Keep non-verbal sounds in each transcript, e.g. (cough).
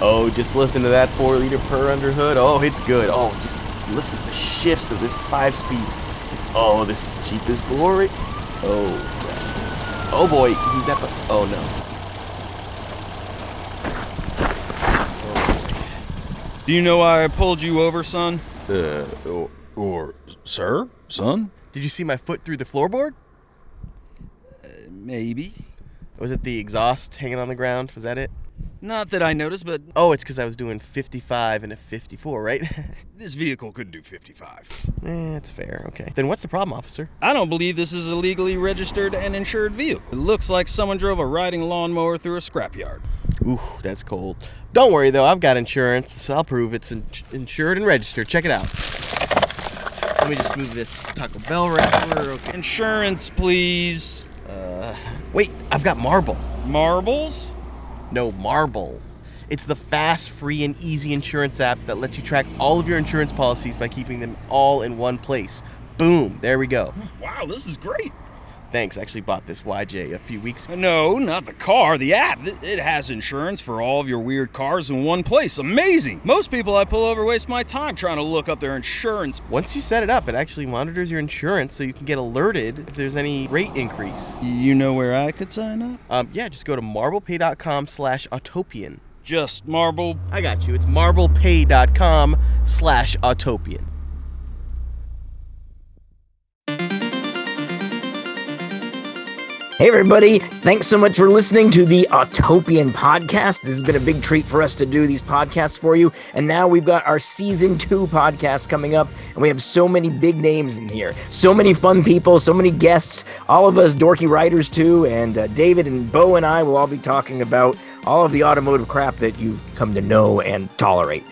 Oh, just listen to that four liter per under hood. Oh, it's good. Oh, just listen to the shifts of this five speed. Oh, this Jeep is glory. Oh, crap. Oh boy, he's at the. Oh no. Do you know why I pulled you over, son? Uh, or, or sir, son? Did you see my foot through the floorboard? Maybe. Was it the exhaust hanging on the ground? Was that it? Not that I noticed, but Oh, it's because I was doing 55 and a 54, right? (laughs) this vehicle couldn't do 55. eh, that's fair. Okay. Then what's the problem, officer? I don't believe this is a legally registered and insured vehicle. It looks like someone drove a riding lawnmower through a scrapyard. Ooh, that's cold. Don't worry though, I've got insurance. I'll prove it's in- insured and registered. Check it out. Let me just move this Taco Bell wrapper. Okay. Insurance, please. Uh, wait, I've got Marble. Marbles? No, Marble. It's the fast, free, and easy insurance app that lets you track all of your insurance policies by keeping them all in one place. Boom, there we go. Wow, this is great. Thanks, I actually bought this YJ a few weeks ago. No, not the car, the app. It it has insurance for all of your weird cars in one place. Amazing. Most people I pull over waste my time trying to look up their insurance. Once you set it up, it actually monitors your insurance so you can get alerted if there's any rate increase. You know where I could sign up? Um, yeah, just go to marblepay.com slash autopian. Just marble. I got you. It's marblepay.com slash autopian. Hey, everybody. Thanks so much for listening to the Autopian podcast. This has been a big treat for us to do these podcasts for you. And now we've got our season two podcast coming up, and we have so many big names in here, so many fun people, so many guests, all of us dorky writers, too. And uh, David and Bo and I will all be talking about all of the automotive crap that you've come to know and tolerate.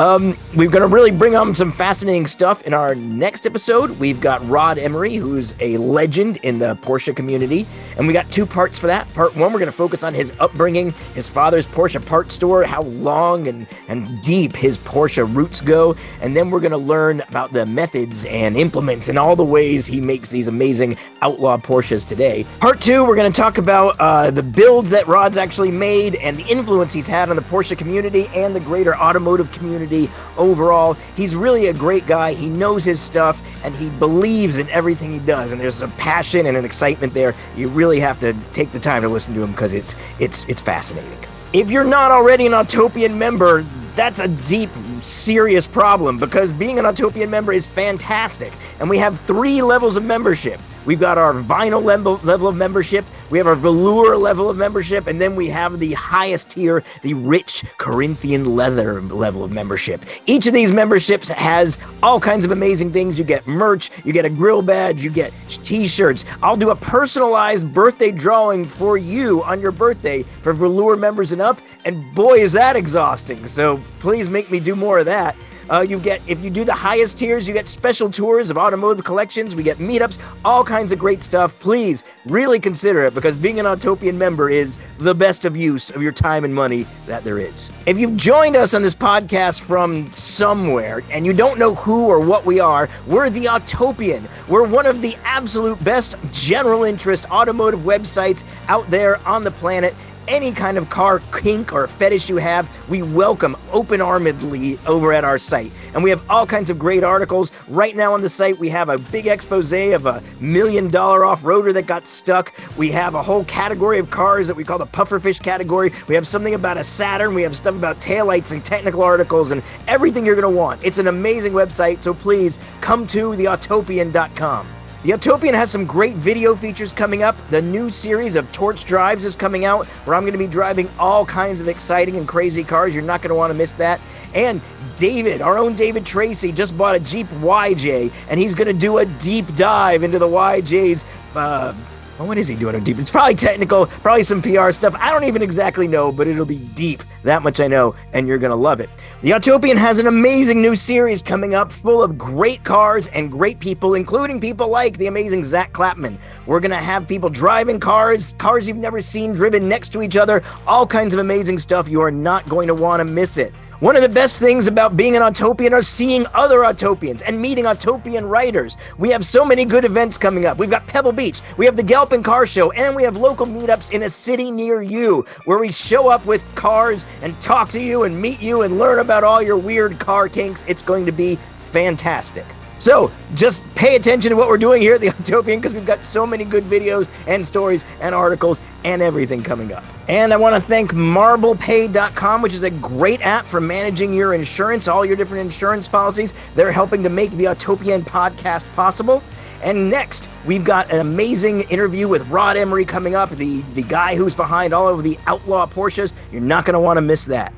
Um, we're going to really bring on some fascinating stuff in our next episode. We've got Rod Emory, who's a legend in the Porsche community, and we got two parts for that. Part one, we're going to focus on his upbringing, his father's Porsche part store, how long and, and deep his Porsche roots go, and then we're going to learn about the methods and implements and all the ways he makes these amazing outlaw Porsches today. Part two, we're going to talk about uh, the builds that Rod's actually made and the influence he's had on the Porsche community and the greater automotive community overall. He's really a great guy. He knows his stuff and he believes in everything he does. And there's a passion and an excitement there. You really have to take the time to listen to him because it's it's it's fascinating. If you're not already an Autopian member, that's a deep, serious problem because being an Autopian member is fantastic. And we have three levels of membership. We've got our vinyl level, of membership, we have our velour level of membership, and then we have the highest tier, the rich Corinthian leather level of membership. Each of these memberships has all kinds of amazing things. You get merch, you get a grill badge, you get t shirts. I'll do a personalized birthday drawing for you on your birthday for velour members and up, and boy, is that exhausting. So please make me do more of that. Uh, you get if you do the highest tiers, you get special tours of automotive collections. We get meetups, all kinds of great stuff. Please really consider it because being an Autopian member is the best of use of your time and money that there is. If you've joined us on this podcast from somewhere and you don't know who or what we are, we're the Autopian. We're one of the absolute best general interest automotive websites out there on the planet any kind of car kink or fetish you have, we welcome open armedly over at our site. And we have all kinds of great articles. Right now on the site, we have a big expose of a million dollar off roader that got stuck. We have a whole category of cars that we call the pufferfish category. We have something about a Saturn. We have stuff about taillights and technical articles and everything you're going to want. It's an amazing website, so please come to theautopian.com. The Autopian has some great video features coming up. The new series of Torch Drives is coming out, where I'm going to be driving all kinds of exciting and crazy cars. You're not going to want to miss that. And David, our own David Tracy, just bought a Jeep YJ, and he's going to do a deep dive into the YJ's. Uh, well, what is he doing on deep? It's probably technical, probably some PR stuff. I don't even exactly know, but it'll be deep. That much I know, and you're going to love it. The Autopian has an amazing new series coming up full of great cars and great people, including people like the amazing Zack Klapman. We're going to have people driving cars, cars you've never seen driven next to each other, all kinds of amazing stuff. You are not going to want to miss it. One of the best things about being an Autopian are seeing other Autopians and meeting Autopian writers. We have so many good events coming up. We've got Pebble Beach, we have the Galpin Car Show, and we have local meetups in a city near you where we show up with cars and talk to you and meet you and learn about all your weird car kinks. It's going to be fantastic. So just pay attention to what we're doing here at the Autopian because we've got so many good videos and stories and articles and everything coming up. And I want to thank marblepay.com, which is a great app for managing your insurance, all your different insurance policies. They're helping to make the Autopian podcast possible. And next, we've got an amazing interview with Rod Emory coming up, the, the guy who's behind all of the outlaw Porsches. You're not going to want to miss that.